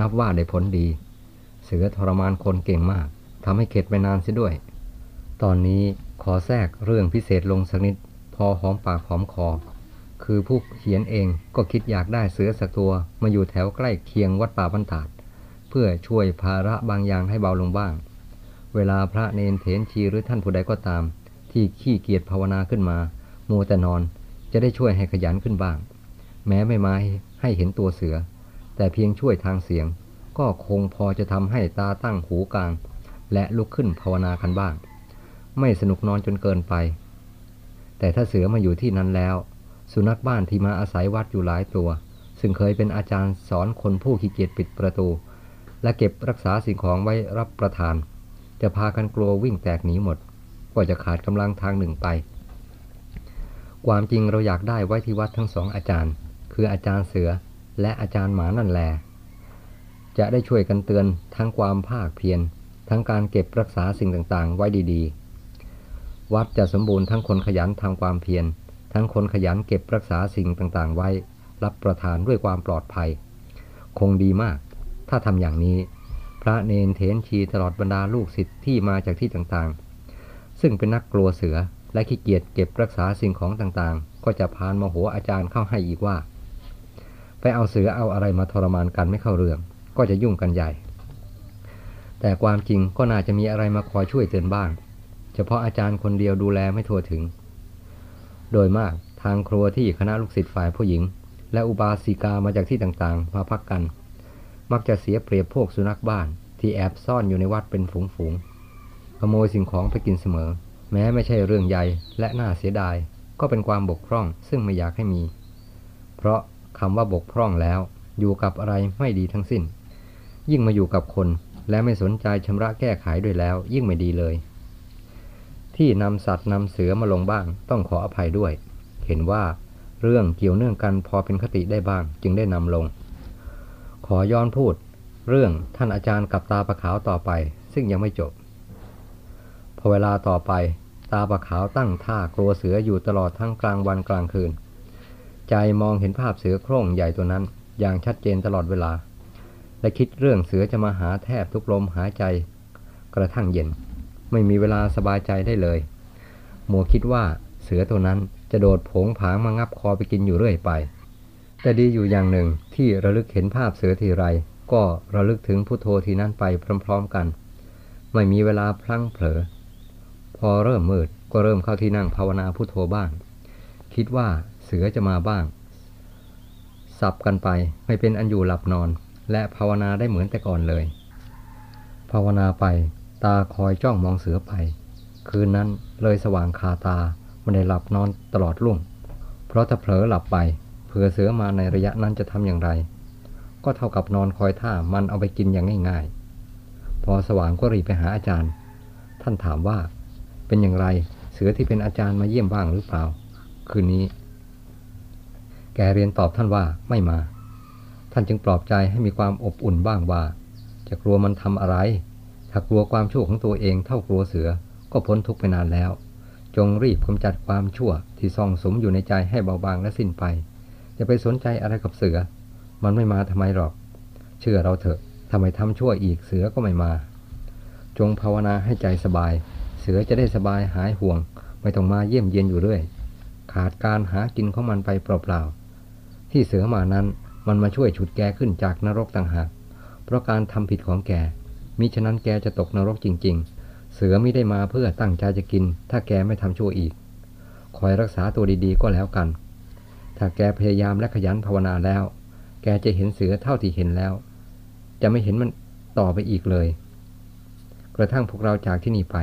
นับว่าได้ผลดี เสือทรมานคนเก่งมากทำให้เข็ดไปนานเสียด้วย ตอนนี้ขอแทรกเรื่องพิเศษลงสักนิด พอหอมปากหอมคอ คือผู้เขียนเองก็คิดอยากได้เสือสักตัว มาอยู่แถวใกล้เคียงวัดป่าบรรทัดเพื่อช่วยภาระบางอย่างให้เบาลงบ้าง เวลาพระเนนเถนชีหรือท่านผู้ใดก็ตาม ที่ขี้เกียจภาวนาขึ้นมามัวแต่นอนจะได้ช่วยให้ขยันขึ้นบ้าง แม้ไม่มาให้เห็นตัวเสือ แต่เพียงช่วยทางเสียง ก็คงพอจะทำให้ตาตั้งหูกลาง และลุกขึ้นภาวนากันบ้าง ไม่สนุกนอนจนเกินไป แต่ถ้าเสือมาอยู่ที่นั้นแล้ว สุนัขบ้านที่มาอาศัยวัดอยู่หลายตัว ซึ่งเคยเป็นอาจารย์สอนคนผู้ขี้เกียจปิดประตู และเก็บรักษาสิ่งของไว้รับประทาน จะพากันกลัววิ่งแตกหนีหมด ก็จะขาดกำลังทางหนึ่งไป ความจริงเราอยากได้ไว้ที่วัดทั้งสองอาจารย์ คืออาจารย์เสือ และอาจารย์หมานั่นแลจะได้ช่วยกันเตือนทั้งความภาคเพียรทั้งการเก็บรักษาสิ่งต่างๆ ไว้ดีๆ วัดจะสมบูรณ์ทั้งคนขยันทำความเพียรทั้งคนขยันเก็บรักษาสิ่งต่างๆ ไว้ รับประทานด้วยความปลอดภัย คงดีมาก ถ้าทำอย่างนี้ พระเนนเทนชีตลอดบรรดาลูกศิษย์ที่มาจากที่ต่างๆ ซึ่งเป็นนักกลัวเสือและขี้เกียจเก็บรักษาสิ่งของต่างๆ ก็จะพานโมโหอาจารย์เข้าให้อีกว่า ไปเอาเสือเอาอะไรมาทรมานกันไม่เข้าเรื่อง ก็จะยุ่งกันใหญ่ แต่ความจริงก็น่าจะมีอะไรมาคอยช่วยเตือนบ้าง เฉพาะอาจารย์คนเดียวดูแลไม่ทั่วถึง โดยมากทางครัวที่คณะลูกศิษย์ฝ่ายผู้หญิง และอุบาสิกามาจากที่ต่างๆ มาพักกัน มักจะเสียเปรียบพวกสุนัขบ้านที่แอบซ่อนอยู่ในวัดเป็นฝูงๆขโมยสิ่งของไปกินเสมอ แม้ไม่ใช่เรื่องใหญ่และน่าเสียดาย ก็เป็นความบกพร่องซึ่งไม่อยากให้มี เพราะ คำว่าบกพร่องแล้ว อยู่กับอะไรไม่ดีทั้งสิ้น ยิ่งมาอยู่กับคน และไม่สนใจชำระแก้ไขด้วยแล้ว ยิ่งไม่ดีเลย ที่นำสัตว์นำเสือมาลงบ้าง ต้องขออภัยด้วย เห็นว่าเรื่องเกี่ยวเนื่องกันพอเป็นคติได้บ้าง จึงได้นำลง ขอย้อนพูด เรื่องท่านอาจารย์กับตาประขาวต่อไป ซึ่งยังไม่จบ พอเวลาต่อไป ตาประขาวตั้งท่ากลัวเสืออยู่ตลอดทั้งกลางวันกลางคืน ใจมองเห็นภาพเสือโคร่งใหญ่ตัวนั้น อย่างชัดเจนตลอดเวลา และคิดเรื่องเสือจะมาหาแทบทุกลมหายใจ กระทั่งเย็น ไม่มีเวลาสบายใจได้เลย มัวคิดว่าเสือตัวนั้นจะโดดผงผางมางับคอไปกินอยู่เรื่อยไป แต่ดีอยู่อย่างหนึ่งที่ระลึกเห็นภาพเสือทีไร ก็ระลึกถึงพุโทโธทีนั้นไปพร้อม ๆกัน ไม่มีเวลาพลั้งเผลอ พอเริ่มมืดก็เริ่มเข้าที่นั่งภาวนาพุโทโธบ้าง คิดว่า สือจะมาบ้าง สับกันไปไม่เป็นอันอยู่หลับนอน และภาวนาได้เหมือนแต่ก่อนเลย ภาวนาไปตาคอยจ้องมองเสือไป คืนนั้นเลยสว่างคาตาไม่ได้หลับนอนตลอดรุ่ง เพราะถ้าเผลอหลับไปเผื่อเสือมาในระยะนั้นจะทำอย่างไร ก็เท่ากับนอนคอยท่ามันเอาไปกินอย่างง่ายๆ พอสว่างก็รีบไปหาอาจารย์ ท่านถามว่า เป็นอย่างไรเสือที่เป็นอาจารย์มาเยี่ยมบ้างหรือเปล่า คืนนี้ แกเรียนตอบท่านว่าไม่มา ท่านจึงปลอบใจให้มีความอบอุ่นบ้างว่า จะกลัวมันทำอะไร ถ้ากลัวความชั่วของตัวเองเท่ากลัวเสือ ก็พ้นทุกข์ไปนานแล้ว จงรีบกำจัดความชั่วที่ซ่องสมอยู่ในใจให้เบาบางและสิ้นไปจะไปสนใจอะไรกับเสือ มันไม่มาทำไมหรอก เชื่อเราเถอะทำไมทำชั่วอีกเสือก็ไม่มา จงภาวนาให้ใจสบาย เสือจะได้สบายหายห่วง ไม่ต้องมาเยี่ยมเยียนอยู่เรื่อยขาดการหากินของมันไปเปล่าๆ ที่เสือมานั้นมันมาช่วยฉุดแกขึ้นจากนรกต่างหาก เพราะการทำผิดของแก มิฉะนั้นแกจะตกนรกจริง ๆ เสือไม่ได้มาเพื่อตั้งใจจะกิน ถ้าแกไม่ทำชั่วอีก คอยรักษาตัวดีๆก็แล้วกัน ถ้าแกพยายามและขยันภาวนาแล้ว แกจะเห็นเสือเท่าที่เห็นแล้ว จะไม่เห็นมันต่อไปอีกเลย กระทั่งพวกเราจากที่นี่ไป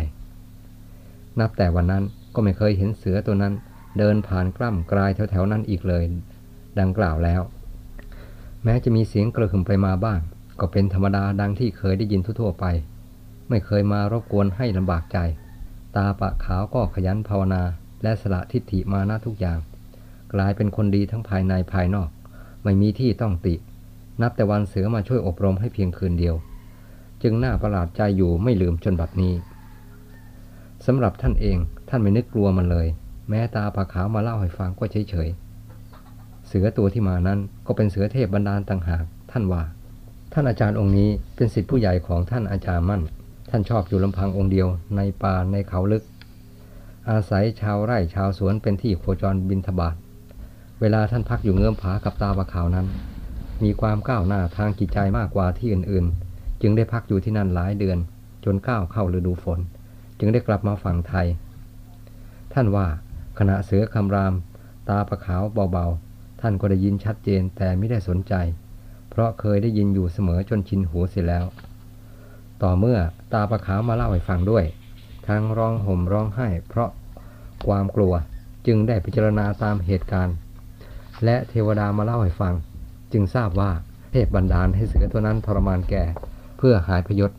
นับแต่วันนั้นก็ไม่เคยเห็นเสือตัวนั้นเดินผ่านกล้ำกลายแถวๆนั้นอีกเลย ดังกล่าวแล้ว แม้จะมีเสียงกระหึ่มไปมาบ้าง ก็เป็นธรรมดาดังที่เคยได้ยินทั่วไป ไม่เคยมารบกวนให้ลำบากใจ ตาปะขาวก็ขยันภาวนาและสละทิฏฐิมานะทุกอย่าง กลายเป็นคนดีทั้งภายในภายนอก ไม่มีที่ต้องติ นับแต่วันเสือมาช่วยอบรมให้เพียงคืนเดียว จึงน่าประหลาดใจอยู่ไม่ลืมจนบัดนี้สำหรับท่านเองท่านไม่นึกกลัวมันเลย แม้ตาปะขาวมาเล่าให้ฟังก็เฉยๆ เสือตัวที่มานั้นก็เป็นเสือเทพบรรดาลต่างหากท่านว่า ท่านอาจารย์องค์นี้เป็นศิษย์ผู้ใหญ่ของท่านอาจารย์มั่น ท่านชอบอยู่ลำพังองค์เดียวในป่าในเขาลึก อาศัยชาวไร่ชาวสวนเป็นที่โคจรบินทบาทเวลาท่านพักอยู่เงื้อมผากับตาบะขาวนั้น มีความก้าวหน้าทางจิตใจมากกว่าที่อื่นๆ จึงได้พักอยู่ที่นั่นหลายเดือน จนก้าวเข้าฤดูฝน จึงได้กลับมาฝั่งไทย ท่านว่าขณะเสือคำราม ตาประขาวเบาๆ ท่านก็ได้ยินชัดเจนแต่ไม่ได้สนใจ เพราะเคยได้ยินอยู่เสมอจนชินหูเสียแล้ว ต่อเมื่อตาประขาวมาเล่าให้ฟังด้วย ทั้งร้องห่มร้องไห้ เพราะความกลัวจึงได้พิจารณาตามเหตุการณ์ และเทวดามาเล่าให้ฟัง จึงทราบว่าเทพบันดาลให้เสือตัวนั้นทรมานแก่เพื่อหายพยศ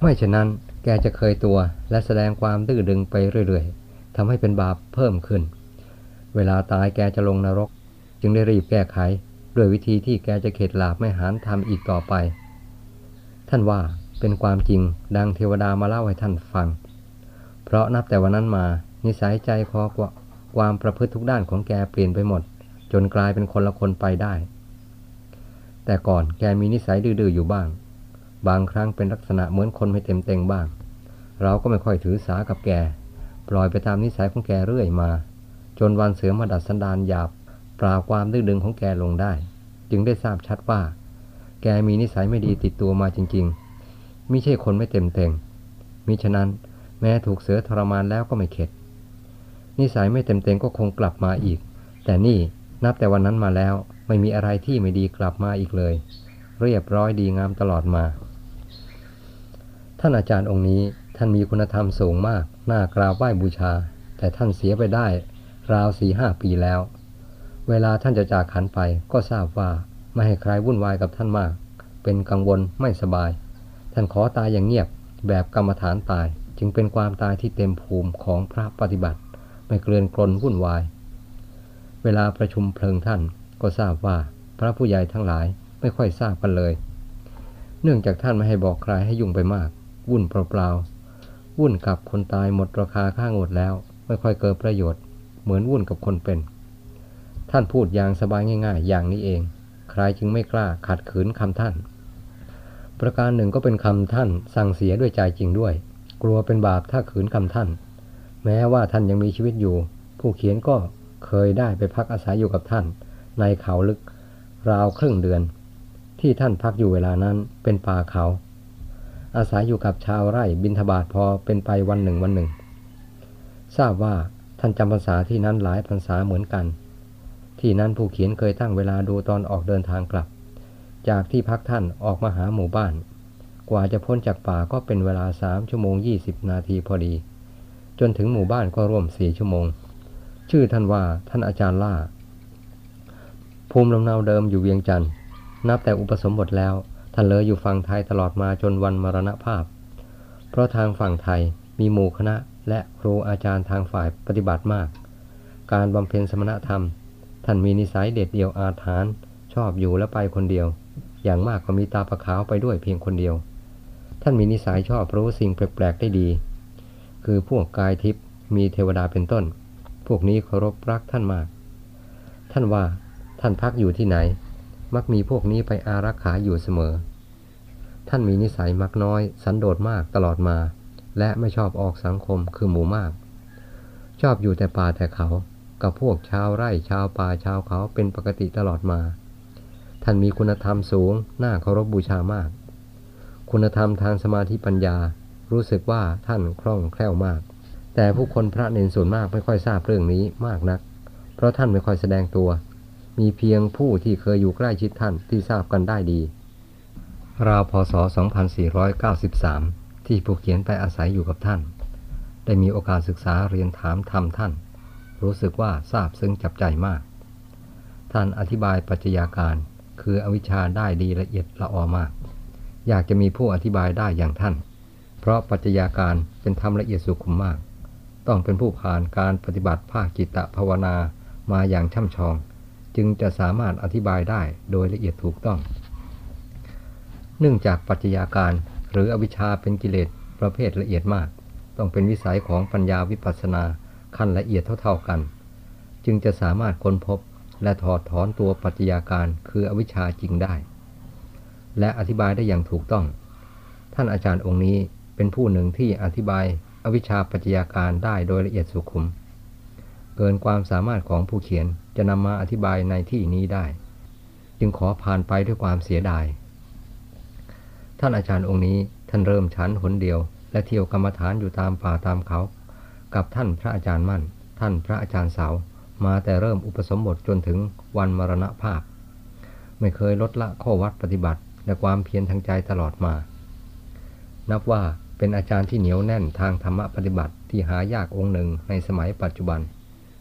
ไม่เช่นนั้นแกจะเคยตัวและแสดงความดื้อดึงไปเรื่อยๆทำให้เป็นบาปเพิ่มขึ้น เวลาตายแกจะลงนรก จึงได้รีบแก้ไขด้วยวิธีที่แกจะเข็ดหลาบไม่หานทำอีกต่อไป ท่านว่าเป็นความจริงดังเทวดามาเล่าให้ท่านฟัง เพราะนับแต่วันนั้นมา นิสัยใจคอกว่าความประพฤติทุกด้านของแกเปลี่ยนไปหมด จนกลายเป็นคนละคนไปได้ แต่ก่อนแกมีนิสัยดื้อๆอยู่บ้าง บางครั้งเป็นลักษณะเหมือนคนไม่เต็มเต็งบ้าง เราก็ไม่ค่อยถือสากับแก ปล่อยไปตามนิสัยของแกเรื่อยมา จนวันเสือมาดัดสันดานหยาบ ปราบความดื้อดึงของแกลงได้ จึงได้ทราบชัดว่า แกมีนิสัยไม่ดีติดตัวมาจริงๆมิใช่คนไม่เต็มเต็งมิฉะนั้นแม้ถูกเสือทรมานแล้วก็ไม่เข็ด นิสัยไม่เต็มเต็งก็คงกลับมาอีก แต่นี่นับแต่วันนั้นมาแล้วไม่มีอะไรที่ไม่ดีกลับมาอีกเลย เรียบร้อยดีงามตลอดมา ท่านอาจารย์องค์นี้ท่านมีคุณธรรมสูงมาก น่ากราบไหว้บูชา แต่ท่านเสียไปได้ ราวสี่ห้าปีแล้ว เวลาท่านจะจากขันไปก็ทราบว่าไม่ให้ใครวุ่นวายกับท่านมาก เป็นกังวลไม่สบาย ท่านขอตายอย่างเงียบแบบกรรมฐานตายจึงเป็นความตายที่เต็มภูมิของพระปฏิบัติ ไม่เกลื่อนกลนวุ่นวาย เวลาประชุมเพลิงท่านก็ทราบว่าพระผู้ใหญ่ทั้งหลายไม่ค่อยทราบกันเลย เนื่องจากท่านไม่ให้บอกใครให้ยุ่งไปมาก วุ่นเปล่าๆวุ่นกับคนตายหมดราคาค่างดแล้ว ไม่ค่อยเกิดประโยชน์ เหมือนวุ่นกับคนเป็น ท่านพูดอย่างสบายง่ายๆ อย่างนี้เอง ใครจึงไม่กล้าขัดขืนคำท่าน ประการหนึ่งก็เป็นคำท่านสั่งเสียด้วยใจจริงด้วย กลัวเป็นบาปถ้าขืนคำท่าน แม้ว่าท่านยังมีชีวิตอยู่ ผู้เขียนก็เคยได้ไปพักอาศัยอยู่กับท่าน ในเขาลึกราวครึ่งเดือน ที่ท่านพักอยู่เวลานั้นเป็นป่าเขา อาศัยอยู่กับชาวไร่บินทบาทพอเป็นไปวันหนึ่งวันหนึ่ง ทราบว่าท่านจำพรรษาที่นั้นหลายพรรษาเหมือนกัน ที่นั้นผู้เขียนเคยตั้งเวลาดูตอนออกเดินทางกลับ จากที่พักท่านออกมาหาหมู่บ้าน กว่าจะพ้นจากป่าก็เป็นเวลาสามชั่วโมงยี่สิบนาทีพอดี จนถึงหมู่บ้านก็ร่วมสี่ชั่วโมง ชื่อท่านว่าท่านอาจารย์ล่า ภูมิลำเนาเดิมอยู่เวียงจันทร์นับแต่อุปสมบทแล้วท่านเลยอยู่ฝั่งไทยตลอดมาจนวันมรณภาพ เพราะทางฝั่งไทยมีหมู่คณะและครูอาจารย์ทางฝ่ายปฏิบัติมาก การบำเพ็ญสมณธรรม ท่านมีนิสัยเด็ดเดี่ยวอาถรรพ์ชอบอยู่และไปคนเดียว อย่างมากก็มีตาประขาวไปด้วยเพียงคนเดียว ท่านมีนิสัยชอบรู้สิ่งแปลกๆได้ดี คือพวกกายทิพย์มีเทวดาเป็นต้น พวกนี้เคารพรักท่านมาก ท่านว่าท่านพักอยู่ที่ไหน มักมีพวกนี้ไปอารักขาอยู่เสมอ ท่านมีนิสัยมักน้อย สันโดษมากตลอดมา และไม่ชอบออกสังคมคือหมู่มาก ชอบอยู่แต่ป่าแต่เขา กับพวกชาวไร่ชาวป่าชาวเขาเป็นปกติตลอดมา ท่านมีคุณธรรมสูงน่าเคารพบบูชามาก คุณธรรมทางสมาธิปัญญา รู้สึกว่าท่านคล่องแคล่วมาก แต่ผู้คนพระเนรส่วนมากไม่ค่อยทราบเรื่องนี้มากนัก เพราะท่านไม่ค่อยแสดงตัว มีเพียงผู้ที่เคยอยู่ใกล้ชิดท่านที่ทราบกันได้ดี ราวพศ 2493 ที่ผู้เขียนไปอาศัยอยู่กับท่าน ได้มีโอกาสศึกษาเรียนถามธรรมท่าน รู้สึกว่าทราบซึ้งจับใจมาก ท่านอธิบายปัจจัยาการ คืออวิชชาได้ดีละเอียดละออมาก อยากจะมีผู้อธิบายได้อย่างท่าน เพราะปัจจัยาการเป็นธรรมละเอียดสุขุมมาก ต้องเป็นผู้ผ่านการปฏิบัติภาคจิตตภาวนามาอย่างช่ำชอง จึงจะสามารถอธิบายได้โดยละเอียดถูกต้อง เนื่องจากปัจจัยาการหรืออวิชชาเป็นกิเลสประเภทละเอียดมาก ต้องเป็นวิสัยของปัญญาวิปัสสนา ขั้นละเอียดเท่าๆกัน จึงจะสามารถค้นพบและถอดถอนตัวปัจจัยาการคืออวิชชาจริงได้ และอธิบายได้อย่างถูกต้อง ท่านอาจารย์องค์นี้เป็นผู้หนึ่งที่อธิบายอวิชชาปัจจัยาการได้โดยละเอียดสุขุม เกินความสามารถของผู้เขียนจะนำมาอธิบายในที่นี้ได้ จึงขอผ่านไปด้วยความเสียดาย ท่านอาจารย์องค์นี้ท่านเริ่มชั้นหนเดียว และเที่ยวกรรมฐานอยู่ตามป่าตามเขา กับท่านพระอาจารย์มั่น ท่านพระอาจารย์เสา มาแต่เริ่มอุปสมบทจนถึงวันมรณภาพ ไม่เคยลดละข้อวัดปฏิบัติและความเพียรทางใจตลอดมา นับว่าเป็นอาจารย์ที่เหนียวแน่นทางธรรมปฏิบัติที่หายากองค์หนึ่งในสมัยปัจจุบัน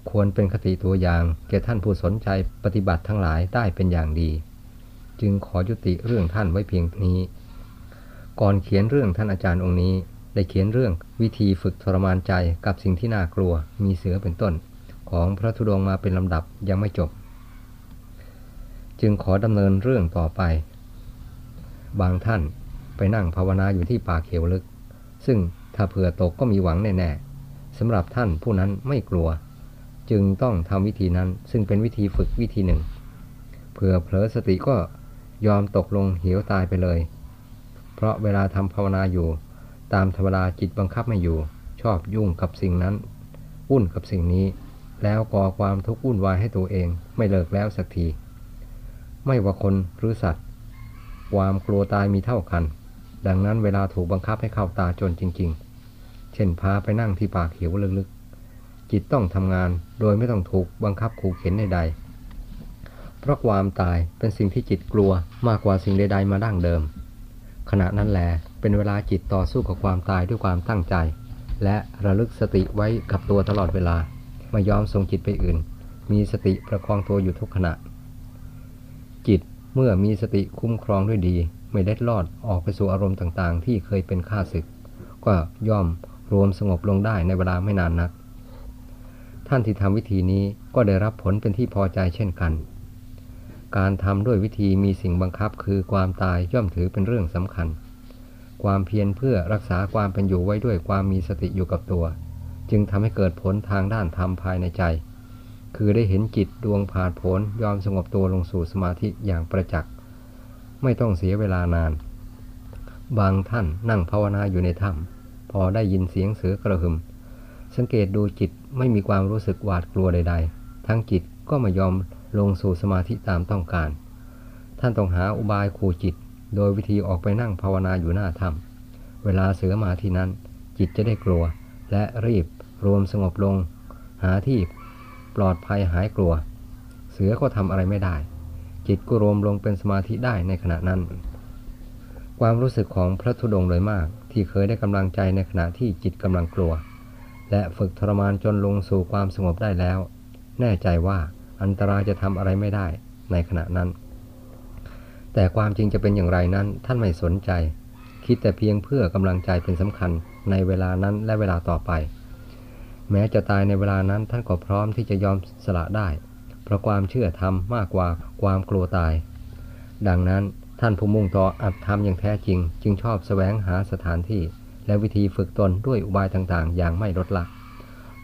ควรเป็นคติตัวอย่างแก่ท่านผู้สนใจปฏิบัติทั้งหลายได้เป็นอย่างดี จึงขอยุติเรื่องท่านไว้เพียงนี้ ก่อนเขียนเรื่องท่านอาจารย์องค์นี้ ได้เขียนเรื่องวิธีฝึกทรมานใจกับสิ่งที่น่ากลัวมีเสือเป็นต้น ของพระธุดงค์มาเป็นลำดับยังไม่จบ จึงขอดำเนินเรื่องต่อไป บางท่านไปนั่งภาวนาอยู่ที่ป่าเขียวลึก ซึ่งถ้าเผื่อตกก็มีหวังแน่ๆสำหรับท่านผู้นั้นไม่กลัว จึงต้องทำวิธีนั้นซึ่งเป็นวิธีฝึกวิธีหนึ่งเผื่อเผลอสติก็ยอมตกลงเหวตายไปเลย เพราะเวลาทำภาวนาอยู่ ตามธรรมดาจิตบังคับไม่อยู่ ชอบยุ่งกับสิ่งนั้น วุ่นกับสิ่งนี้ แล้วก่อความทุกข์วุ่นวายให้ตัวเองไม่เลิกแล้วสักที ไม่ว่าคนหรือสัตว์ ความกลัวตายมีเท่ากัน ดังนั้นเวลาถูกบังคับให้เข้าตาจนจริง ๆ เช่นพาไปนั่งที่ป่าเขียวลึกๆ จิตต้องทำงานโดยไม่ต้องถูกบังคับขู่เข็นใดๆเพราะความตายเป็นสิ่งที่จิตกลัวมากกว่าสิ่งใดๆมาดั้งเดิม ขณะนั้นแหลเป็นเวลาจิตต่อสู้กับความตายด้วยความตั้งใจ และระลึกสติไว้กับตัวตลอดเวลาไม่ยอมส่งจิตไปอื่น มีสติประคองตัวอยู่ทุกขณะ จิตเมื่อมีสติคุ้มครองด้วยดี ไม่เล็ดลอดออกไปสู่อารมณ์ต่างๆ ที่เคยเป็นข้าศึก ก็ย่อมรวมสงบลงได้ในเวลาไม่นานนัก ท่านที่ทำวิธีนี้ก็ได้รับผลเป็นที่พอใจเช่นกัน การทำด้วยวิธีมีสิ่งบังคับคือความตายย่อมถือเป็นเรื่องสำคัญ ความเพียรเพื่อรักษาความเป็นอยู่ไว้ด้วยความมีสติอยู่กับตัว จึงทำให้เกิดผลทางด้านธรรมภายในใจ คือได้เห็นจิตดวงผ่านผลยอมสงบตัวลงสู่สมาธิอย่างประจักษ์ไม่ต้องเสียเวลานาน บางท่านนั่งภาวนาอยู่ในถ้ำพอได้ยินเสียงเสือกระหึ่มสังเกตดูจิตไม่มีความรู้สึกหวาดกลัวใด ๆ ทั้งจิตก็ไม่ยอม ลงสู่สมาธิตามต้องการ ท่านต้องหาอุบายขู่จิต โดยวิธีออกไปนั่งภาวนาอยู่หน้าถ้ำเวลาเสือมาที่นั้น จิตจะได้กลัว และรีบรวมสงบลง หาที่ปลอดภัยหายกลัว เสือก็ทำอะไรไม่ได้ จิตก็รวมลงเป็นสมาธิได้ในขณะนั้น ความรู้สึกของพระธุดงค์โดยมาก ที่เคยได้กำลังใจในขณะที่จิตกำลังกลัว และฝึกทรมานจนลงสู่ความสงบได้แล้ว แน่ใจว่า อันตรายจะทำอะไรไม่ได้ในขณะนั้น แต่ความจริงจะเป็นอย่างไรนั้นท่านไม่สนใจ คิดแต่เพียงเพื่อกำลังใจเป็นสำคัญในเวลานั้นและเวลาต่อไป แม้จะตายในเวลานั้นท่านก็พร้อมที่จะยอมสละได้ เพราะความเชื่อธรรมมากกว่าความกลัวตาย ดังนั้นท่านผู้มุ่งต่ออัตธรรมอย่างแท้จริง จึงชอบแสวงหาสถานที่ และวิธีฝึกตนด้วยอุบายต่างๆ อย่างไม่ลดละ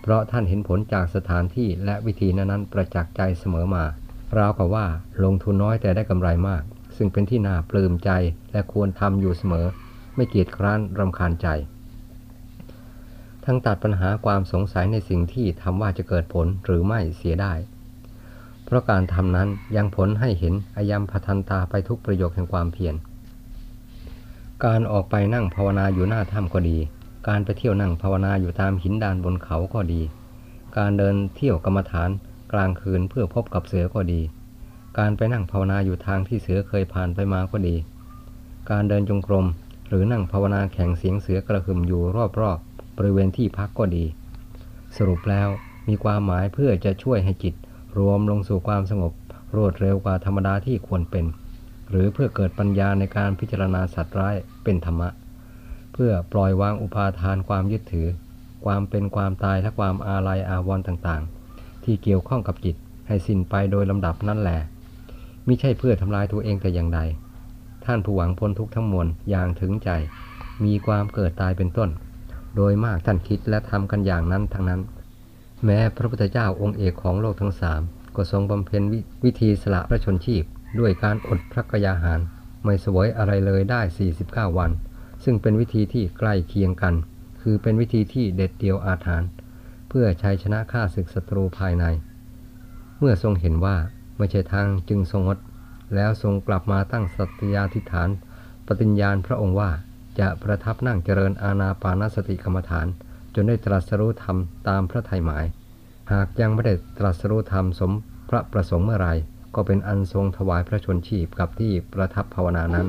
เพราะท่านเห็นผลจากสถานที่และวิธีนั้นๆประจักษ์ใจเสมอมา ราวกับว่าลงทุนน้อยแต่ได้กำไรมาก ซึ่งเป็นที่น่าปลื้มใจและควรทำอยู่เสมอ ไม่เกียจคร้านรำคาญใจ ทั้งตัดปัญหาความสงสัยในสิ่งที่ทำว่าจะเกิดผลหรือไม่เสียได้ เพราะการทำนั้นยังผลให้เห็นอายมพทันตาไปทุกประโยคแห่งความเพียรการออกไปนั่งภาวนาอยู่หน้าถ้ำก็ดี การไปเที่ยวนั่งภาวนาอยู่ตามหินดานบนเขาก็ดี การเดินเที่ยวกรรมฐานกลางคืนเพื่อพบกับเสือก็ดี การไปนั่งภาวนาอยู่ทางที่เสือเคยผ่านไปมาก็ดี การเดินจงกรมหรือนั่งภาวนาแข่งเสียงเสือกระหึ่มอยู่รอบๆบริเวณที่พักก็ดี สรุปแล้วมีความหมายเพื่อจะช่วยให้จิต รวมลงสู่ความสงบ รวดเร็วกว่าธรรมดาที่ควรเป็น หรือเพื่อเกิดปัญญาในการพิจารณาสัตว์ร้ายเป็นธรรมะ เพื่อปล่อยวางอุปาทานความยึดถือ ความเป็นความตายและความอาลัยอาวรณ์ต่างๆ ที่เกี่ยวข้องกับจิตให้สิ้นไปโดยลำดับนั่นแหละมิใช่เพื่อทำลายตัวเองแต่อย่างใด ท่านผู้หวังพ้นทุกข์ทั้งมวลอย่างถึงใจ มีความเกิดตายเป็นต้น โดยมากท่านคิดและทำกันอย่างนั้นทั้งนั้น แม้พระพุทธเจ้าองค์เอกของโลกทั้งสามก็ทรงบำเพ็ญววิธีสละพระชนชีพ ด้วยการอดพระกยาหาร ไม่สวยอะไรเลยได้ 49 วัน ซึ่งเป็นวิธีที่ใกล้เคียงกัน คือเป็นวิธีที่เด็ดเดียวอาถรรพ์เพื่อชัยชนะข้าศึกศัตรูภายใน เมื่อทรงเห็นว่าไม่ใช่ทางจึงทรงงด แล้วทรงกลับมาตั้งสัตยาธิฐาน ปฏิญญาณพระองค์ว่าจะประทับนั่งเจริญอาณาปานสติกรรมฐาน จนได้ตรัสรู้ธรรมตามพระทัยหมาย หากยังไม่ได้ตรัสรู้ธรรมสมพระประสงค์เมื่อไรก็เป็นอันทรงถวายพระชนชีพกับที่ประทับภาวนานั้น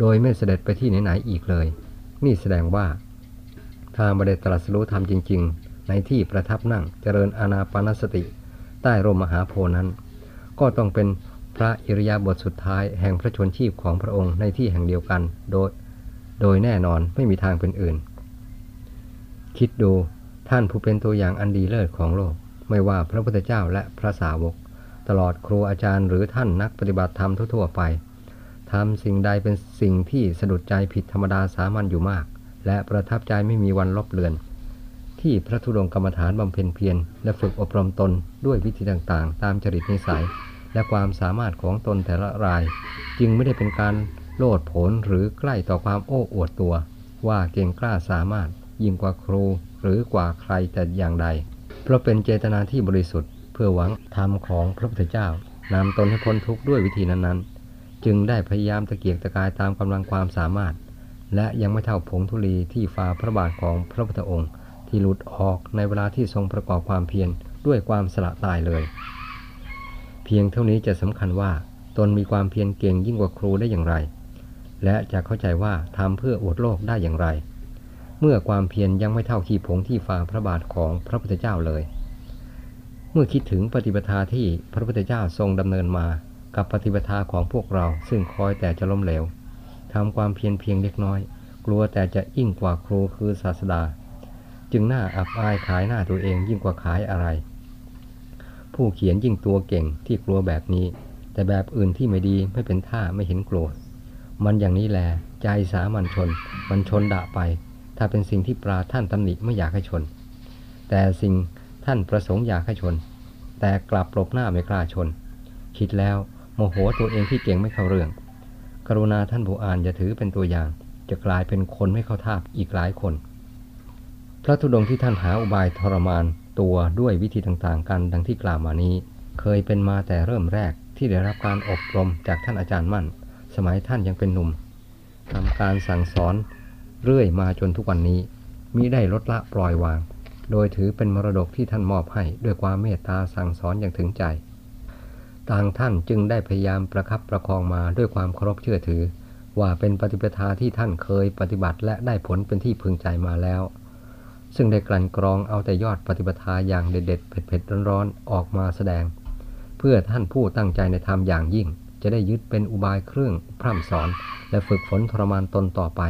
โดยไม่เสด็จไปที่ไหนๆอีกเลย นี่แสดงว่าถ้าไม่ได้ตรัสรู้ธรรมจริง ๆ ในที่ประทับนั่งเจริญอาณาปานสติ ใต้ร่มมหาโพนั้น ก็ต้องเป็นพระอิริยาบถสุดท้ายแห่งพระชนชีพของพระองค์ในที่แห่งเดียวกัน โดย โดยแน่นอนไม่มีทางเป็นอื่น คิดดูท่านผู้เป็นตัวอย่างอันดีเลิศของโลก ไม่ว่าพระพุทธเจ้าและพระสาวก ตลอดครูอาจารย์หรือท่านนักปฏิบัติธรรมทั่วๆไป ทำสิ่งใดเป็นสิ่งที่สะดุดใจผิดธรรมดาสามัญอยู่มาก และประทับใจไม่มีวันลบเลือน ที่พระธุดงกรรมฐานบำเพ็ญเพียรและฝึกอบรมตนด้วยวิธีต่างๆ ตามจริตนิสัย และความสามารถของตนแต่ละราย จึงไม่ได้เป็นการโลดโผนหรือใกล้ต่อความโอ้อวดตัว ว่าเก่งกล้าสามารถ ยิ่งกว่าครูหรือกว่าใครแต่อย่างใด เพราะเป็นเจตนาที่บริสุทธิ์ เพื่อหวังธรรมของพระพุทธเจ้านำตนให้พ้นทุกข์ด้วยวิธีนั้นๆ จึงได้พยายามตะเกียกตะกายตามกำลังความสามารถ และยังไม่เท่าผงธุลีที่ฟ้าพระบาทของพระพุทธองค์ ที่หลุดออกในเวลาที่ทรงประกอบความเพียรด้วยความสละตายเลย เพียงเท่านี้จะสำคัญว่าตนมีความเพียรเก่งยิ่งกว่าครูได้อย่างไร และจะเข้าใจว่าทำเพื่ออวดโลกได้อย่างไร เมื่อความเพียรยังไม่เท่าขี้ผงที่ฟ้าพระบาทของพระพุทธเจ้าเลย เมื่อคิดถึงปฏิปทาที่พระพุทธเจ้าทรงดำเนินมา กับปฏิปทาของพวกเรา ซึ่งคอยแต่จะล้มเหลวทำความเพียรเพียงเล็กน้อย กลัวแต่จะยิ่งกว่าครูคือศาสดา จึงน่าอับอายขายหน้าตัวเองยิ่งกว่าขายอะไร ผู้เขียนยิ่งตัวเก่งที่กลัวแบบนี้ แต่แบบอื่นที่ไม่ดีไม่เป็นท่าไม่เห็นกลัวมันอย่างนี้แหละใจสามัญชน มันชนด่าไป ถ้าเป็นสิ่งที่ปราท่านตำหนิไม่อยากให้ชน แต่สิ่งท่านประสงค์อยากให้ชน แต่กลับหลบหน้าไม่กล้าชน คิดแล้ว โมโหตัวเองที่เก่งไม่เข้าเรื่อง กรุณาท่านผู้อ่านอย่าถือเป็นตัวอย่าง จะกลายเป็นคนไม่เข้าท่าอีกหลายคน พระธุดงที่ท่านหาอุบายทรมานตัวด้วยวิธีต่างๆ กันดังที่กล่าวมานี้ เคยเป็นมาแต่เริ่มแรกที่ได้รับการอบรมจากท่านอาจารย์มั่น สมัยท่านยังเป็นหนุ่มทำการสั่งสอนเรื่อยมาจนทุกวันนี้มิได้ลดละปล่อยวาง โดยถือเป็นมรดกที่ท่านมอบให้ด้วยความเมตตาสั่งสอนอย่างถึงใจ ต่างท่านจึงได้พยายามประคับประคองมาด้วยความเคารพเชื่อถือ ว่าเป็นปฏิปทาที่ท่านเคยปฏิบัติและได้ผลเป็นที่พึงใจมาแล้ว ซึ่งได้กลั่นกรองเอาแต่ยอดปฏิปทาอย่างเด็ดๆเผ็ดๆร้อนๆออกมาแสดง เพื่อท่านผู้ตั้งใจในธรรมอย่างยิ่ง จะได้ยึดเป็นอุบายเครื่องพร่ำสอน และฝึกฝนทรมานตนต่อไป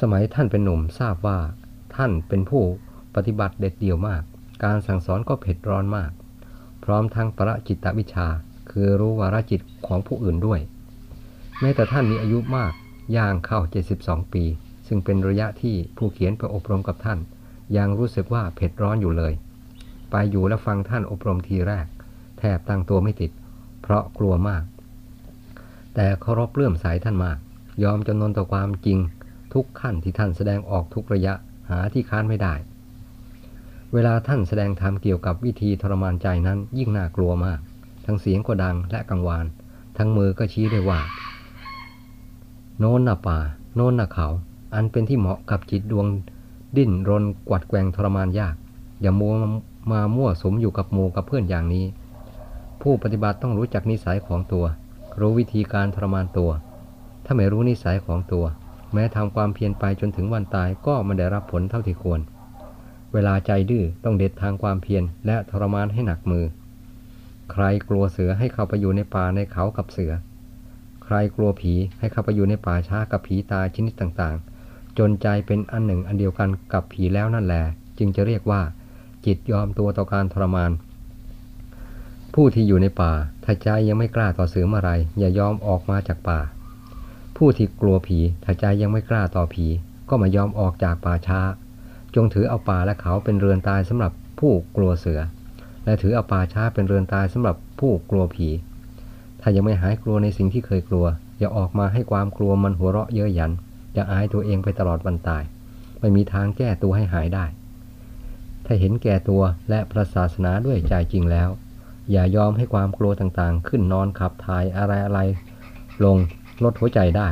สมัยท่านเป็นหนุ่มทราบว่า ท่านเป็นผู้ปฏิบัติเด็ดเดี่ยวมาก การสั่งสอนก็เผ็ดร้อนมาก พร้อมทั้งประจิตวิชา คือรู้วาระจิตของผู้อื่นด้วย แม้แต่ท่านมีอายุมากย่างเข้า 72 ปี ซึ่งเป็นระยะที่ผู้เขียนไปอบรมกับท่าน ยังรู้สึกว่าเผ็ดร้อนอยู่เลย ไปอยู่และฟังท่านอบรมทีแรก แทบตั้งตัวไม่ติด เพราะกลัวมาก แต่เคารพเลื่อมใสท่านมาก ยอมจำนนต่อความจริง ทุกขั้นที่ท่านแสดงออกทุกระยะหาที่ค้านไม่ได้ เวลาท่านแสดงธรรมเกี่ยวกับวิธีทรมานใจนั้นยิ่งน่ากลัวมาก ทั้งเสียงก็ดังและกังวาน ทั้งมือก็ชี้ได้ว่า โน้นน่ะป่า โน้นน่ะเขา อันเป็นที่เหมาะกับจิตดวง ดิ้นรนกวัดแกงทรมานยาก อย่ามัวมามั่วสมอยู่กับหมูกับเพื่อนอย่างนี้ ผู้ปฏิบัติต้องรู้จักนิสัยของตัว รู้วิธีการทรมานตัว ถ้าไม่รู้นิสัยของตัว แม้ทำความเพียรไปจนถึงวันตายก็ไม่ได้รับผลเท่าที่ควร เวลาใจดื้อต้องเด็ดทางความเพียรและทรมานให้หนักมือ ใครกลัวเสือให้เข้าไปอยู่ในป่าในเขากับเสือ ใครกลัวผีให้เข้าไปอยู่ในป่าช้ากับผีตายชนิดต่างๆ จนใจเป็นอันหนึ่งอันเดียวกันกับผีแล้วนั่นแหละจึงจะเรียกว่า จิตยอมตัวต่อการทรมาน ผู้ที่อยู่ในป่าถ้าใจยังไม่กล้าต่อเสือเมื่อไรอย่ายอมออกมาจากป่า ผู้ที่กลัวผีถ้าใจยังไม่กล้าต่อผี ก็มายอมออกจากป่าช้า จงถือเอาป่าและเขาเป็นเรือนตายสำหรับผู้กลัวเสือ และถือเอาป่าช้าเป็นเรือนตายสำหรับผู้กลัวผี ถ้ายังไม่หายกลัวในสิ่งที่เคยกลัว อย่าออกมาให้ความกลัวมันหัวเราะเย้ยหยันจะอายตัวเองไปตลอดวันตาย ไม่มีทางแก้ตัวให้หายได้ ถ้าเห็นแก่ตัวและพระศาสนาด้วยใจจริงแล้ว อย่ายอมให้ความกลัวต่างๆ ขึ้นนอนขับถ่ายอะไรอะไรๆลงลดหัวใจได้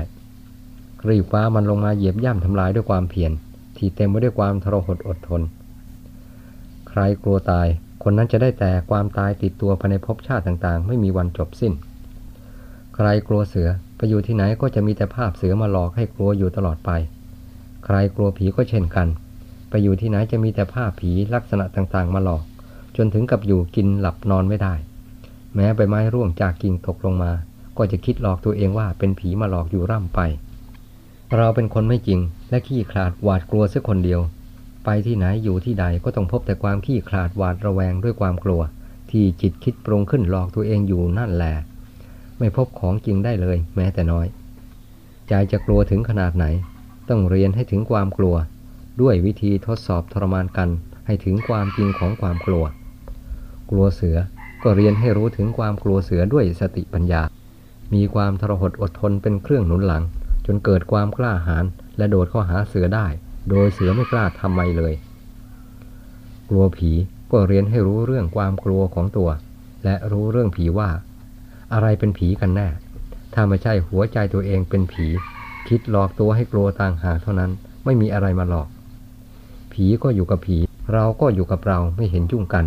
รีบฟ้ามันลงมาเหยียบย่ำทำลายด้วยความเพียร ที่เต็มไปด้วยความทรหดอดทน ใครกลัวตายคนนั้นจะได้แต่ความตายติดตัวภายในภพชาติต่างๆ ไม่มีวันจบสิ้น ใครกลัวเสือไปอยู่ที่ไหนก็จะมีแต่ภาพเสือมาหลอกให้กลัวอยู่ตลอดไป ใครกลัวผีก็เช่นกัน ไปอยู่ที่ไหนจะมีแต่ภาพผีลักษณะต่างๆ มาหลอก จนถึงกับอยู่กินหลับนอนไม่ได้ แม้ใบไม้ร่วงจากกิ่งตกลงมา ก็จะคิดหลอกตัวเองว่าเป็นผีมาหลอกอยู่ร่ำไป เราเป็นคนไม่จริง และขี้ขลาดหวาดกลัวเสักคนเดียว ไปที่ไหนอยู่ที่ใดก็ต้องพบแต่ความขี้ขลาดหวาดระแวงด้วยความกลัว ที่จิตคิดปรุงขึ้นหลอกตัวเองอยู่นั่นแหละไม่พบของจริงได้เลย แม้แต่น้อย ใจจะกลัวถึงขนาดไหน ต้องเรียนให้ถึงความกลัว ด้วยวิธีทดสอบทรมานกันให้ถึงความจริงของความกลัว กลัวเสือก็เรียนให้รู้ถึงความกลัวเสือด้วยสติปัญญา มีความทรหดอดทนเป็นเครื่องหนุนหลัง จนเกิดความกล้าหาญ และโดดเข้าหาเสือได้ โดยเสือไม่กล้าทำไมเลย กลัวผีก็เรียนให้รู้เรื่องความกลัวของตัว และรู้เรื่องผีว่า อะไรเป็นผีกันแน่ ถ้าไม่ใช่หัวใจตัวเองเป็นผี คิดหลอกตัวให้กลัวต่างหากเท่านั้นไม่มีอะไรมาหลอก ผีก็อยู่กับผี เราก็อยู่กับเราไม่เห็นยุ่งกัน